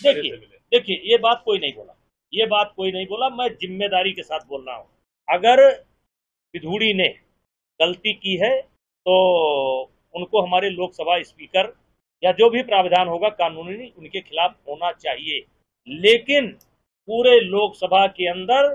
देखिए देखिए ये बात कोई नहीं बोला। ये बात कोई नहीं बोला मैं ज़िम्मेदारी के साथ बोल रहा हूँ। अगर विधूड़ी ने गलती की है तो उनको हमारे लोकसभा स्पीकर या जो भी प्रावधान होगा कानूनी उनके खिलाफ होना चाहिए। लेकिन पूरे लोकसभा के अंदर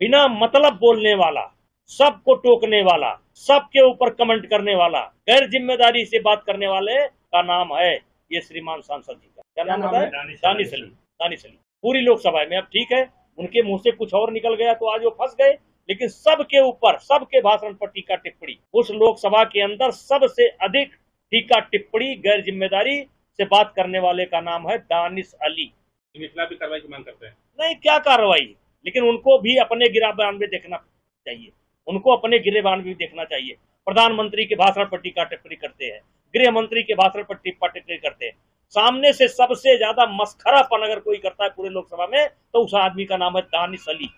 बिना मतलब बोलने वाला सबको टोकने वाला सबके ऊपर कमेंट करने वाला गैर ज़िम्मेदारी से बात करने वाले का नाम है। ये श्रीमान सांसद जी का। क्या नाम होता है? दानिश अली दानिश अली पूरी लोकसभा में अब ठीक है उनके मुँह से कुछ और निकल गया तो आज वो फंस गए लेकिन सबके ऊपर सबके भाषण पर टीका टिप्पणी। उस लोकसभा के अंदर सबसे अधिक टीका टिप्पणी गैर ज़िम्मेदारी से बात करने वाले का नाम है दानिश अली। खिलाफ भी कार्रवाई की मांग करते हैं? नहीं क्या कार्रवाई? लेकिन उनको भी अपने गिराबान में देखना चाहिए। उनको अपने गिरेबान में भी देखना चाहिए। प्रधानमंत्री के भाषण पर टीका टिप्पणी करते हैं। गृह मंत्री के भाषण पर टिप्पा टिप्पणी करते। हैं सामने से सबसे ज़्यादा मस्खरापन अगर कोई करता है पूरे लोकसभा में तो उस आदमी का नाम है दानिश अली।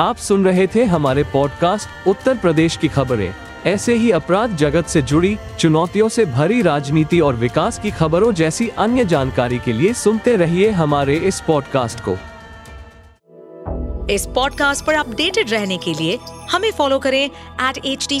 आप सुन रहे थे हमारे पॉडकास्ट उत्तर प्रदेश की खबरें। ऐसे ही अपराध जगत से जुड़ी चुनौतियों से भरी राजनीति और विकास की खबरों जैसी अन्य जानकारी के लिए सुनते रहिए हमारे इस पॉडकास्ट को। इस पॉडकास्ट पर अपडेटेड रहने के लिए हमें फॉलो करें एट एच डी